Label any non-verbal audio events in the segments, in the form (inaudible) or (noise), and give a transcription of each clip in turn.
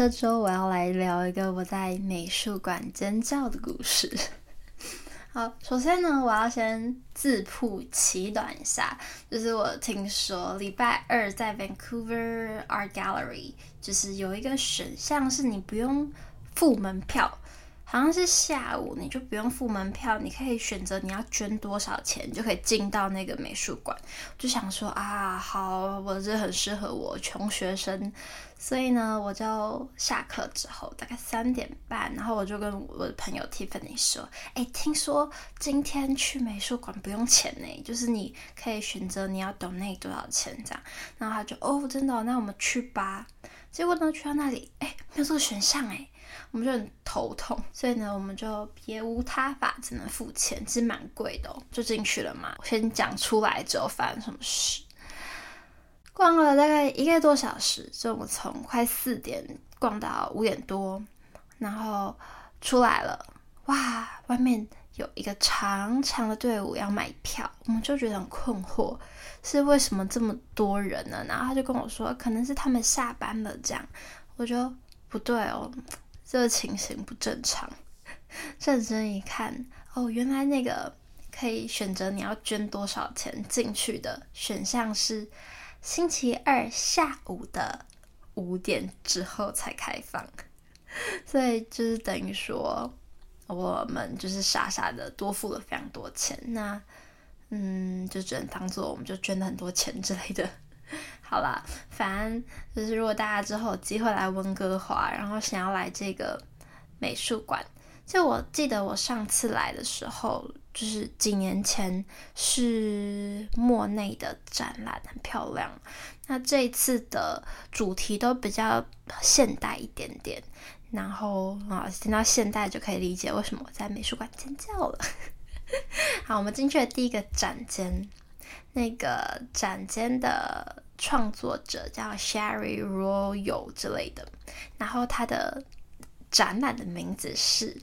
这周我要来聊一个我在美术馆尖叫的故事。好，首先呢，我要先自曝其短一下，就是我听说礼拜二在 Vancouver Art Gallery，就是有一个选项是你不用付门票。好像是下午，你就不用付门票，你可以选择你要捐多少钱，就可以进到那个美术馆。就想说啊，好，我这很适合我穷学生，所以呢，我就下课之后大概三点半，然后我就跟我的朋友 Tiffany 说，哎，听说今天去美术馆不用钱呢，就是你可以选择你要 donate 多少钱这样。然后他就哦，真的，那我们去吧。结果呢，去到那里，哎，没有这个选项哎。我们就很头痛，所以呢，我们就别无他法，只能付钱，其实蛮贵的。就进去了嘛。我先讲出来之后发生什么事。逛了大概一个多小时，就我从快四点逛到五点多，然后出来了。哇，外面有一个长长的队伍要买票，我们就觉得很困惑，是为什么这么多人呢？然后他就跟我说，可能是他们下班了这样。我就不对哦。这个情形不正常，(laughs) 认真一看，哦，原来那个可以选择你要捐多少钱进去的选项是星期二下午的五点之后才开放，(laughs) 所以就是等于说我们就是傻傻的多付了非常多钱，那嗯，就只能当做我们就捐了很多钱之类的。好啦，反正就是如果大家之后有机会来温哥华，然后想要来这个美术馆，就我记得我上次来的时候，就是几年前是莫内的展览，很漂亮。那这一次的主题都比较现代一点点，然后啊，听到现代就可以理解为什么我在美术馆尖叫了。(laughs) 好，我们进去的第一个展间，那个展间的。创作者叫 Sherry Royal 之类的，然后他的展览的名字是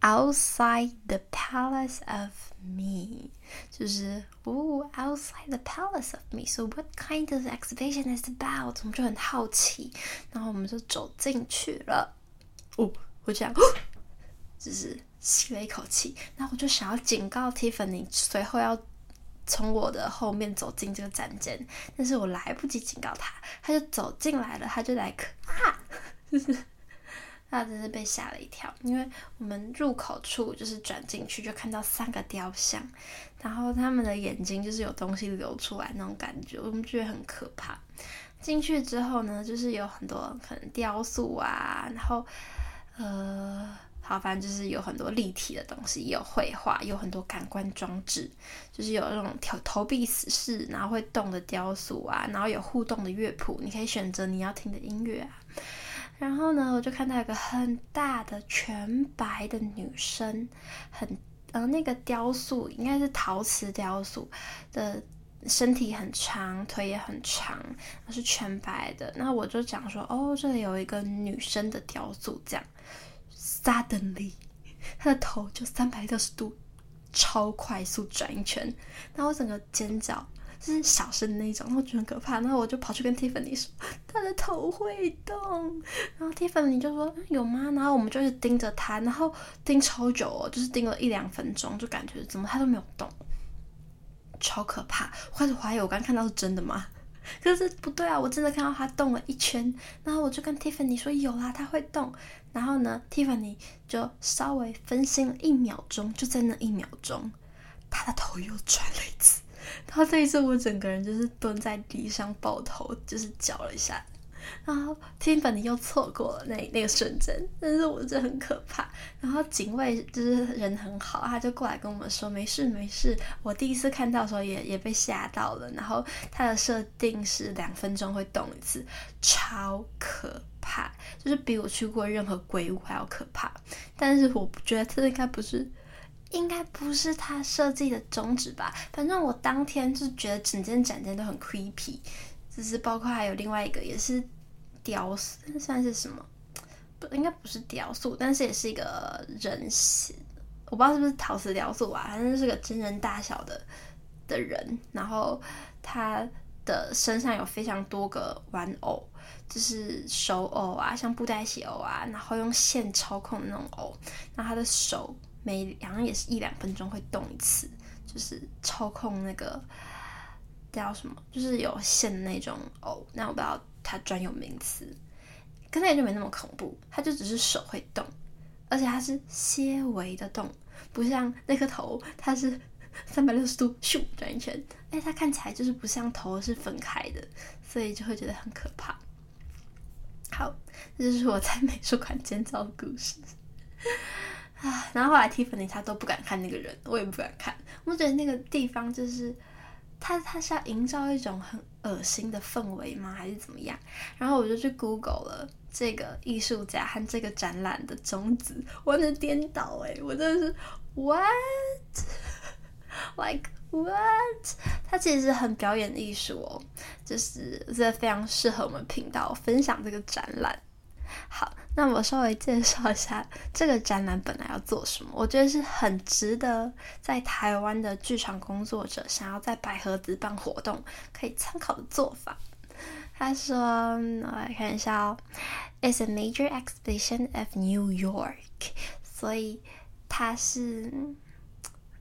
Outside the Palace of Me，就是哦，Outside the Palace of Me。So what kind of exhibition is about？我们就很好奇，然后我们就走进去了。哦，我这样，只是吸了一口气，然后我就想要警告 Tiffany，随后要。从我的后面走进这个展间，但是我来不及警告他，他就走进来了，他就来啊，就 (laughs) 是他真是被吓了一跳，因为我们入口处就是转进去就看到三个雕像，然后他们的眼睛就是有东西流出来那种感觉，我们觉得很可怕。进去之后呢，就是有很多可能雕塑啊，然后呃。好，反正就是有很多立体的东西，也有绘画，有很多感官装置，就是有那种投投币式，然后会动的雕塑啊，然后有互动的乐谱，你可以选择你要听的音乐啊。然后呢，我就看到一个很大的全白的女生，很呃那个雕塑应该是陶瓷雕塑的，身体很长，腿也很长，是全白的。那我就讲说，哦，这里有一个女生的雕塑，这样。Suddenly，他的头就三百六十度超快速转一圈，然后整个尖叫，就是小声的那种，然后觉得很可怕。然后我就跑去跟 Tiffany 说，他的头会动。然后 Tiffany 就说有吗？然后我们就一直盯着他，然后盯超久哦，就是盯了一两分钟，就感觉怎么他都没有动，超可怕。我开始怀疑我刚看到是真的吗？可是不对啊，我真的看到他动了一圈，然后我就跟 Tiffany 说有啦，他会动。然后呢，Tiffany 就稍微分心了一秒钟，就在那一秒钟，他的头又转了一次。然后这一次我整个人就是蹲在地上抱头，就是叫了一下。然后 Tiffany 又错过了那那个瞬间，但是我觉得很可怕。然后警卫就是人很好，他就过来跟我们说没事没事。我第一次看到的时候也也被吓到了。然后它的设定是两分钟会动一次，超可怕，就是比我去过任何鬼屋还要可怕。但是我觉得这应该不是，应该不是他设计的宗旨吧？反正我当天就觉得整间展间都很 creepy，就是包括还有另外一个也是。雕塑算是什么？不，应该不是雕塑，但是也是一个人形，我不知道是不是陶瓷雕塑啊，反正是个真人大小的的人，然后他的身上有非常多个玩偶，就是手偶啊，像布袋戏偶啊，然后用线操控的那种偶，那他的手每好像也是一两分钟会动一次，就是操控那个叫什么，就是有线的那种偶，那我不知道它专有名词，可能也就没那么恐怖，它就只是手会动，而且它是些微的动，不像那颗头，它是三百六十度咻转一圈，哎，它看起来就是不像头是分开的，所以就会觉得很可怕。好，这就是我在美术馆尖叫的故事啊。然后后来 Tiffany 他都不敢看那个人，我也不敢看。我觉得那个地方就是他他是要营造一种很恶心的氛围吗？还是怎么样？然后我就去 Google 了这个艺术家和这个展览的宗旨，完全颠倒哎！我真的是 What like。What？它其实很表演艺术哦，就是这非常适合我们频道分享这个展览。好，那我稍微介绍一下这个展览本来要做什么。我觉得是很值得在台湾的剧场工作者想要在百合子办活动可以参考的做法。他说：“我来看一下哦，It's a major exhibition of New York。”所以它是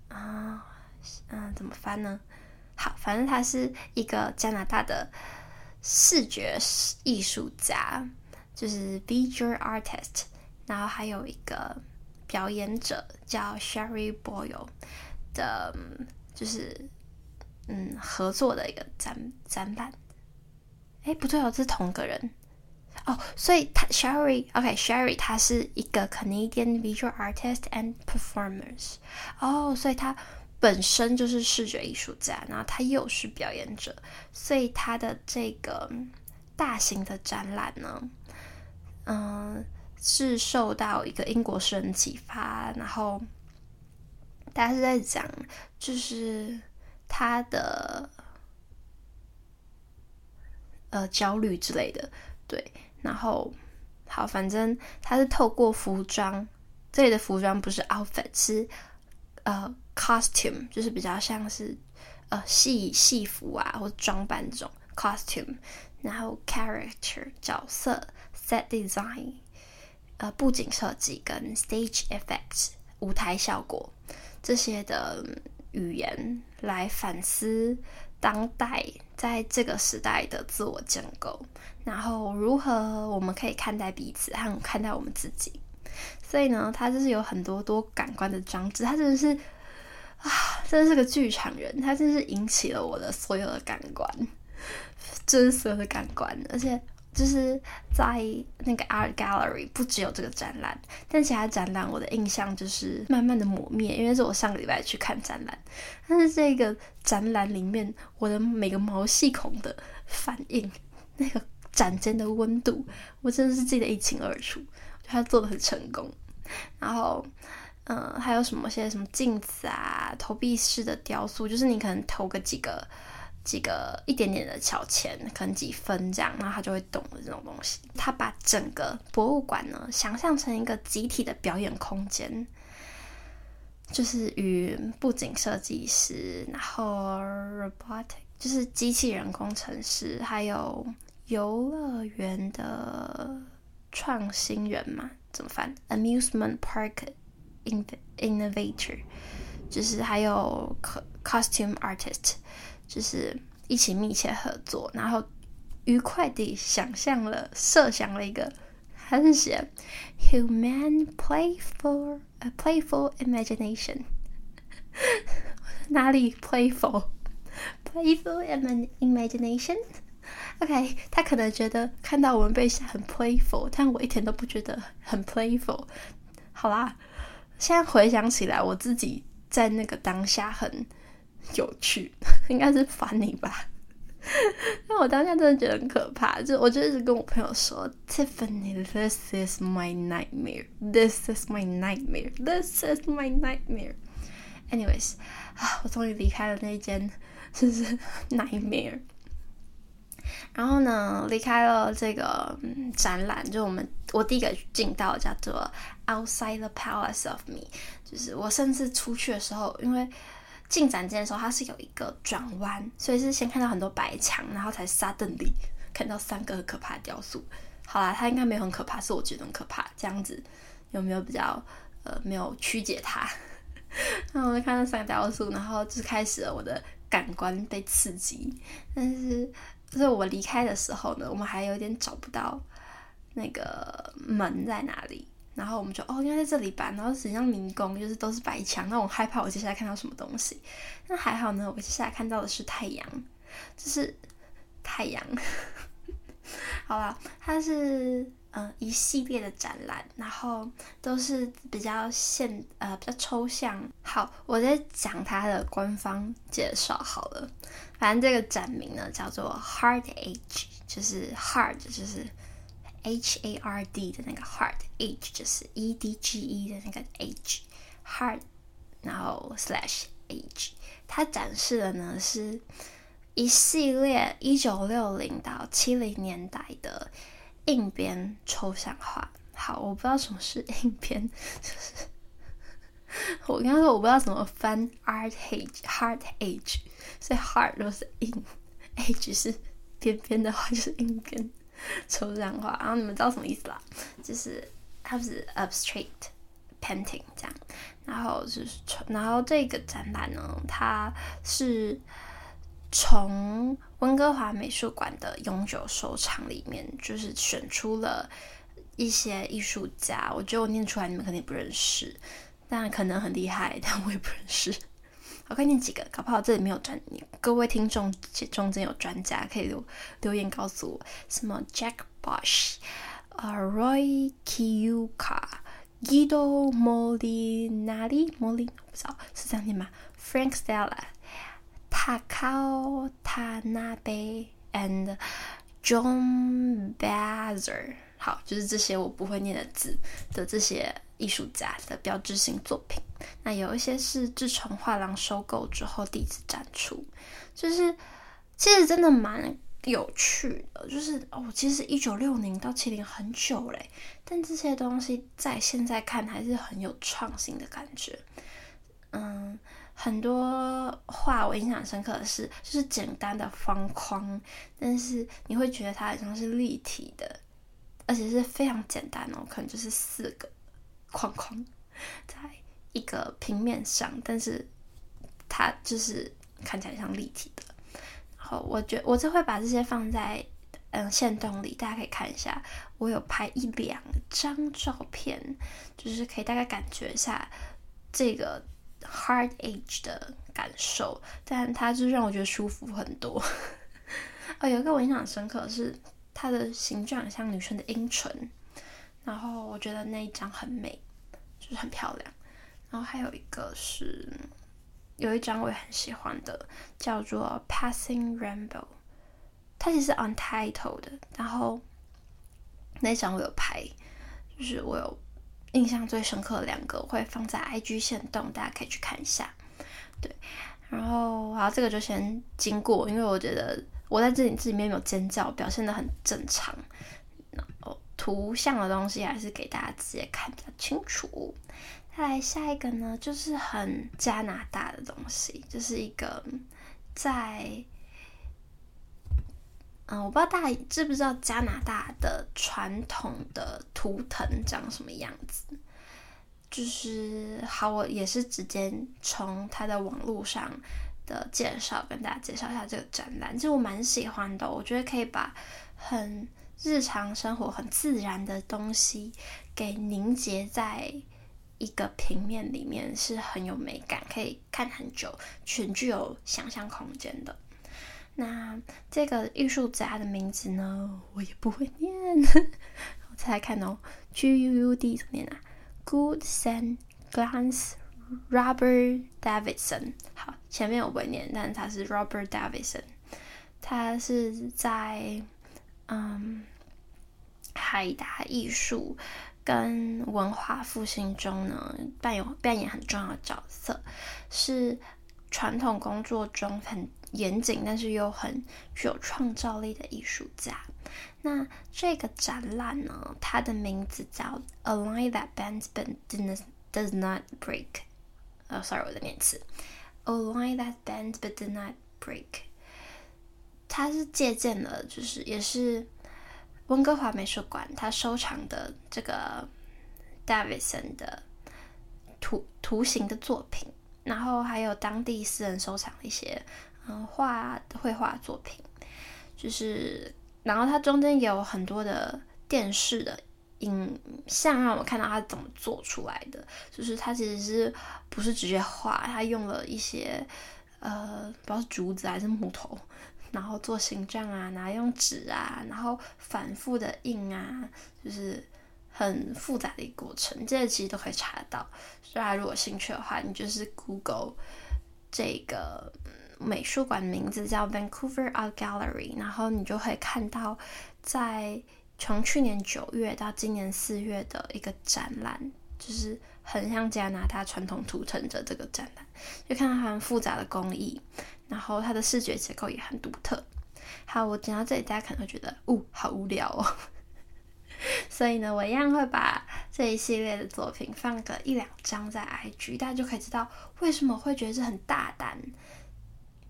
啊。嗯，怎么翻呢？好，反正他是一个加拿大的视觉艺术家，就是 visual artist。然后还有一个表演者叫 Sherry Boyle 的，就是嗯合作的一个展展览。哎，不对哦，这是同个人哦。所以他 Sherry，OK，Sherry，okay，他是一个 Canadian visual artist and performers。哦，所以他。本身就是视觉艺术家，然后他又是表演者，所以他的这个大型的展览呢，嗯，是受到一个英国诗人启发，然后大家是在讲，就是他的呃焦虑之类的，对，然后好，反正他是透过服装，这里的服装不是 outfit，是呃。Costume 就是比较像是呃戏戏服啊，或者装扮这种 costume，然后 character 角色 set design，呃布景设计跟 stage effect 舞台效果这些的语言来反思当代在这个时代的自我建构，然后如何我们可以看待彼此和看待我们自己。所以呢，他就是有很多多感官的装置，他真的是。啊，真的是个剧场人，他真是引起了我的所有的感官，真实的感官。而且就是在那个 Art Gallery，不只有这个展览，但其他展览我的印象就是慢慢的磨灭，因为是我上个礼拜去看展览。但是这个展览里面，我的每个毛细孔的反应，那个展间的温度，我真的是记得一清二楚。他做的很成功，然后。嗯，还有什么些什么镜子啊，投币式的雕塑，就是你可能投个几个几个一点点的小钱，可能几分这样，然后它就会动的这种东西。他把整个博物馆呢想象成一个集体的表演空间，就是与布景设计师，然后 robotic 就是机器人工程师，还有游乐园的创新人嘛，怎么翻？amusement park。Innovator 就是还有 Costume Artist，就是一起密切合作，然后愉快地想象了、设想了一个，还是写 Human Playful A Playful Imagination，哪里 Playful？Playful and imagination OK，他可能觉得看到我们被吓很 Playful，但我一点都不觉得很 Playful。好啦。现在回想起来，我自己在那个当下很有趣，应该是 funny 吧。但我当下真的觉得很可怕，就我就一直跟我朋友说：“Tiffany，this is my nightmare. This is my nightmare. This is my nightmare.” Anyways，啊，我终于离开了那间就是 nightmare。然后呢，离开了这个、嗯、展览，就我们我第一个进到叫做 Outside the Palace of Me，就是我甚至出去的时候，因为进展间的时候它是有一个转弯，所以是先看到很多白墙，然后才 suddenly 看到三个很可怕的雕塑。好啦，它应该没有很可怕，是我觉得很可怕。这样子有没有比较呃没有曲解它？(laughs) 然后我就看到三个雕塑，然后就开始了我的感官被刺激。但是就是我离开的时候呢，我们还有点找不到那个门在哪里。然后我们就哦，应该在这里吧。然后实际上迷宫就是都是白墙，那我害怕我接下来看到什么东西。那还好呢，我接下来看到的是太阳，就是太阳。(laughs) 好了，它是嗯、一系列的展览，然后都是比较现呃比较抽象。好，我在讲它的官方介绍好了。反正这个展名呢叫做 Hard Age，就是 Hard 就是 H A R D 的那个 Hard，Age 就是 E D G E 的那个 Age，Hard，然后 Slash Age，它展示的呢是一系列一九六零到七零年代的硬边抽象画。好，我不知道什么是硬边，就 (laughs) 是我刚刚说我不知道怎么翻 Art Age，Hard Age，所以 Hard 都是硬，Age 是边边的话就是硬边。抽象画，然后你们知道什么意思啦？就是它不是 abstract painting 这样，然后就是，然后这个展览呢，它是从温哥华美术馆的永久收藏里面，就是选出了一些艺术家。我觉得我念出来你们肯定不认识，但可能很厉害，但我也不认识。我看念几个，搞不好这里没有专，各位听众中间有专家可以留留言告诉我，什么 Jack Bosch，呃、uh, Roy Kiyuka，Guido Molinari，Molin 我不知道是这样念吗？Frank Stella Stella，Takao Tanabe，and John Bazer。好，就是这些我不会念的字的这些艺术家的标志性作品。那有一些是自从画廊收购之后第一次展出，就是其实真的蛮有趣的。就是哦，其实一九六零到七零很久嘞，但这些东西在现在看还是很有创新的感觉。嗯，很多画我印象深刻的是，就是简单的方框，但是你会觉得它好像是立体的。而且是非常简单哦，可能就是四个框框在一个平面上，但是它就是看起来像立体的。然后我觉我就会把这些放在嗯线洞里，大家可以看一下。我有拍一两张照片，就是可以大概感觉一下这个 hard age 的感受，但它就是让我觉得舒服很多。哦，有一个我印象深刻的是。它的形状像女生的阴唇，然后我觉得那一张很美，就是很漂亮。然后还有一个是，有一张我也很喜欢的，叫做《Passing Rainbow》，它其实 Untitled 的。然后那张我有拍，就是我有印象最深刻的两个，会放在 IG 限动，大家可以去看一下。对，然后好，这个就先经过，因为我觉得。我在这里这里面有尖叫，表现的很正常。然后图像的东西还是给大家直接看比较清楚。再来下一个呢，就是很加拿大的东西，就是一个在嗯，我不知道大家知不知道加拿大的传统的图腾长什么样子。就是好，我也是直接从他的网络上。的介绍，跟大家介绍一下这个展览，其实我蛮喜欢的。我觉得可以把很日常生活、很自然的东西给凝结在一个平面里面，是很有美感，可以看很久，全具有想象空间的。那这个艺术家的名字呢，我也不会念，(laughs) 我再来看哦，G U U D 怎么念啊？Good Sen Glance。Robert Davidson，好，前面我不会念，但他是 Robert Davidson，他是在嗯海达艺术跟文化复兴中呢扮演扮演很重要的角色，是传统工作中很严谨，但是又很具有创造力的艺术家。那这个展览呢，它的名字叫 A Line That Bends But Does Not Break。呃、oh，sorry，我的念词。A line that bends but does not break。它是借鉴了，就是也是温哥华美术馆他收藏的这个 Davidson 的图图形的作品，然后还有当地私人收藏的一些嗯画绘画作品，就是然后它中间有很多的电视的影像，让我看到它怎么做出来的，就是它其实是不是直接画，它用了一些呃不知道是竹子还是木头。然后做形状啊，然后用纸啊，然后反复的印啊，就是很复杂的一个过程。这些其实都可以查得到。所以，如果兴趣的话，你就是 Google 这个美术馆名字叫 Vancouver Art Gallery，然后你就会看到，在从去年九月到今年四月的一个展览，就是很像加拿大传统图腾的这个展览，就看到很复杂的工艺。然后它的视觉结构也很独特。好，我讲到这里，大家可能会觉得，哦，好无聊哦。(laughs) 所以呢，我一样会把这一系列的作品放个一两张在 IG，大家就可以知道为什么会觉得这很大胆。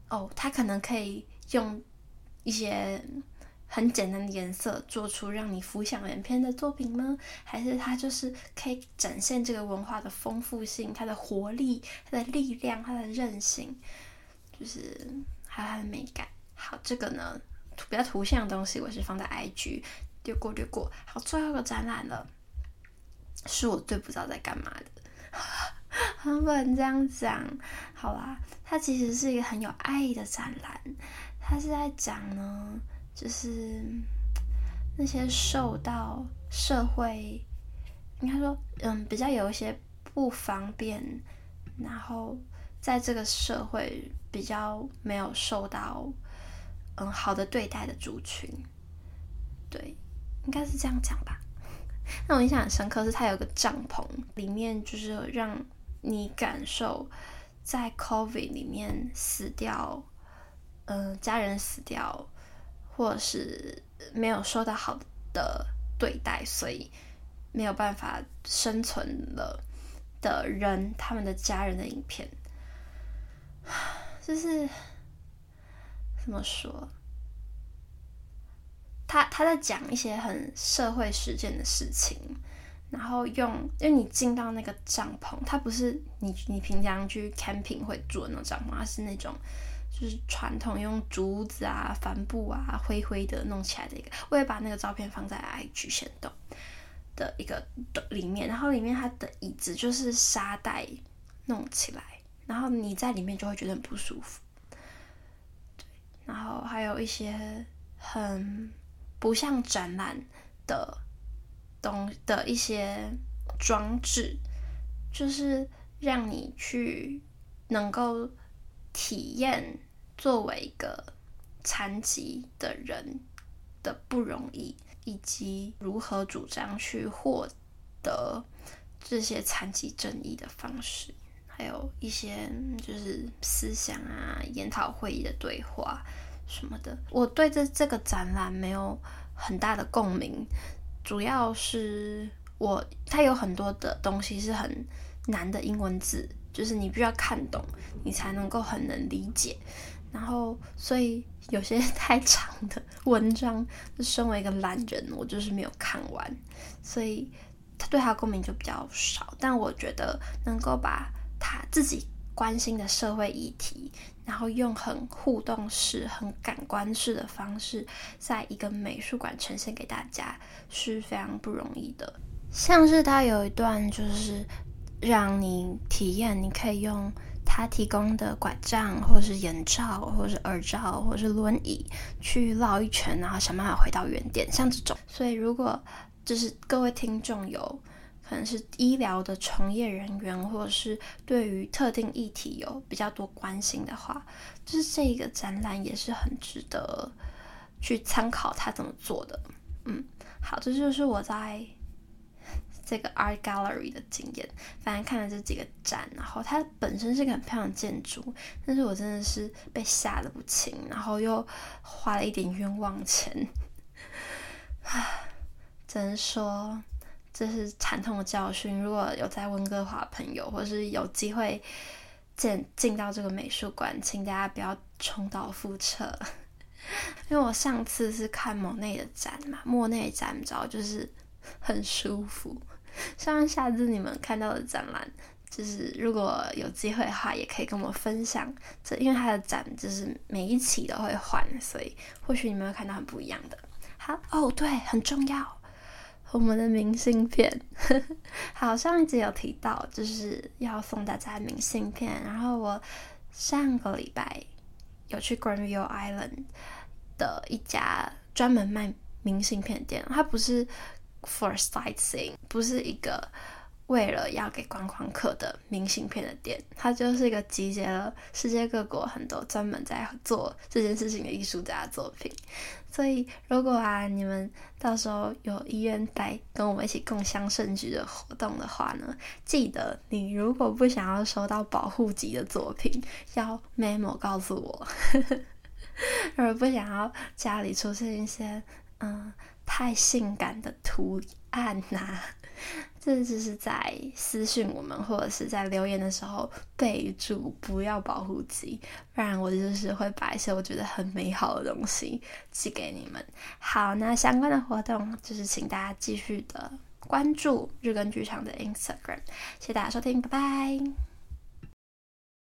哦，它可能可以用一些很简单的颜色做出让你浮想联翩的作品吗？还是它就是可以展现这个文化的丰富性、它的活力、它的力量、它的韧性？就是还有它的美感。好，这个呢，比较图像的东西，我是放在 IG，略过略过。好，最后一个展览了，是我最不知道在干嘛的，(laughs) 很不能这样讲。好啦，它其实是一个很有爱的展览，它是在讲呢，就是那些受到社会，应该说，嗯，比较有一些不方便，然后在这个社会。比较没有受到嗯好的对待的族群，对，应该是这样讲吧。那我印象很深刻是，它有个帐篷，里面就是让你感受在 COVID 里面死掉，嗯、呃，家人死掉，或是没有受到好的对待，所以没有办法生存了的人，他们的家人的影片。(sighs) 就是怎么说？他他在讲一些很社会实践的事情，然后用，因为你进到那个帐篷，它不是你你平常去 camping 会住的那种帐篷，它是那种就是传统用竹子啊、帆布啊灰灰的弄起来的一个。我也把那个照片放在 IG 限动的一个里面，然后里面它的椅子就是沙袋弄起来。然后你在里面就会觉得很不舒服，对。然后还有一些很不像展览的东的一些装置，就是让你去能够体验作为一个残疾的人的不容易，以及如何主张去获得这些残疾正义的方式。还有一些就是思想啊、研讨会议的对话什么的，我对这这个展览没有很大的共鸣，主要是我它有很多的东西是很难的英文字，就是你必须要看懂，你才能够很能理解。然后，所以有些太长的文章，就身为一个懒人，我就是没有看完，所以他对他共鸣就比较少。但我觉得能够把他自己关心的社会议题，然后用很互动式、很感官式的方式，在一个美术馆呈现给大家，是非常不容易的。像是他有一段，就是让你体验，你可以用他提供的拐杖，或是眼罩，或是耳罩，或是轮椅去绕一圈，然后想办法回到原点，像这种。所以，如果就是各位听众有。可能是医疗的从业人员，或者是对于特定议题有比较多关心的话，就是这一个展览也是很值得去参考他怎么做的。嗯，好，这就是我在 (laughs) 这个 Art Gallery 的经验。反正看了这几个展，然后它本身是个很漂亮建筑，但是我真的是被吓得不轻，然后又花了一点冤枉钱。(sighs) 唉，只能说。这是惨痛的教训。如果有在温哥华朋友，或是有机会进进到这个美术馆，请大家不要重蹈覆辙。(laughs) 因为我上次是看莫内的展嘛，莫内展你知道就是很舒服。希望下次你们看到的展览，就是如果有机会的话，也可以跟我分享。这因为他的展就是每一期都会换，所以或许你们会看到很不一样的。好哦，对，很重要，我们的明信片。(laughs) 好，上一集有提到，就是要送大家明信片。然后我上个礼拜有去 Granville Island 的一家专门卖明信片店，它不是 for sightseeing，不是一个为了要给观光客的明信片的店，它就是一个集结了世界各国很多专门在做这件事情的艺术家作品。所以，如果啊你们到时候有意愿来跟我们一起共襄盛举的活动的话呢，记得你如果不想要收到保护级的作品，要 memo 告诉我。(laughs) 如果不想要家里出现一些嗯太性感的图案呐、这就是在私信我们或者是在留言的时候备注不要保护级，不然我就是会把一些我觉得很美好的东西寄给你们。好，那相关的活动就是请大家继续的关注日更剧场的 Instagram，谢谢大家收听，拜拜。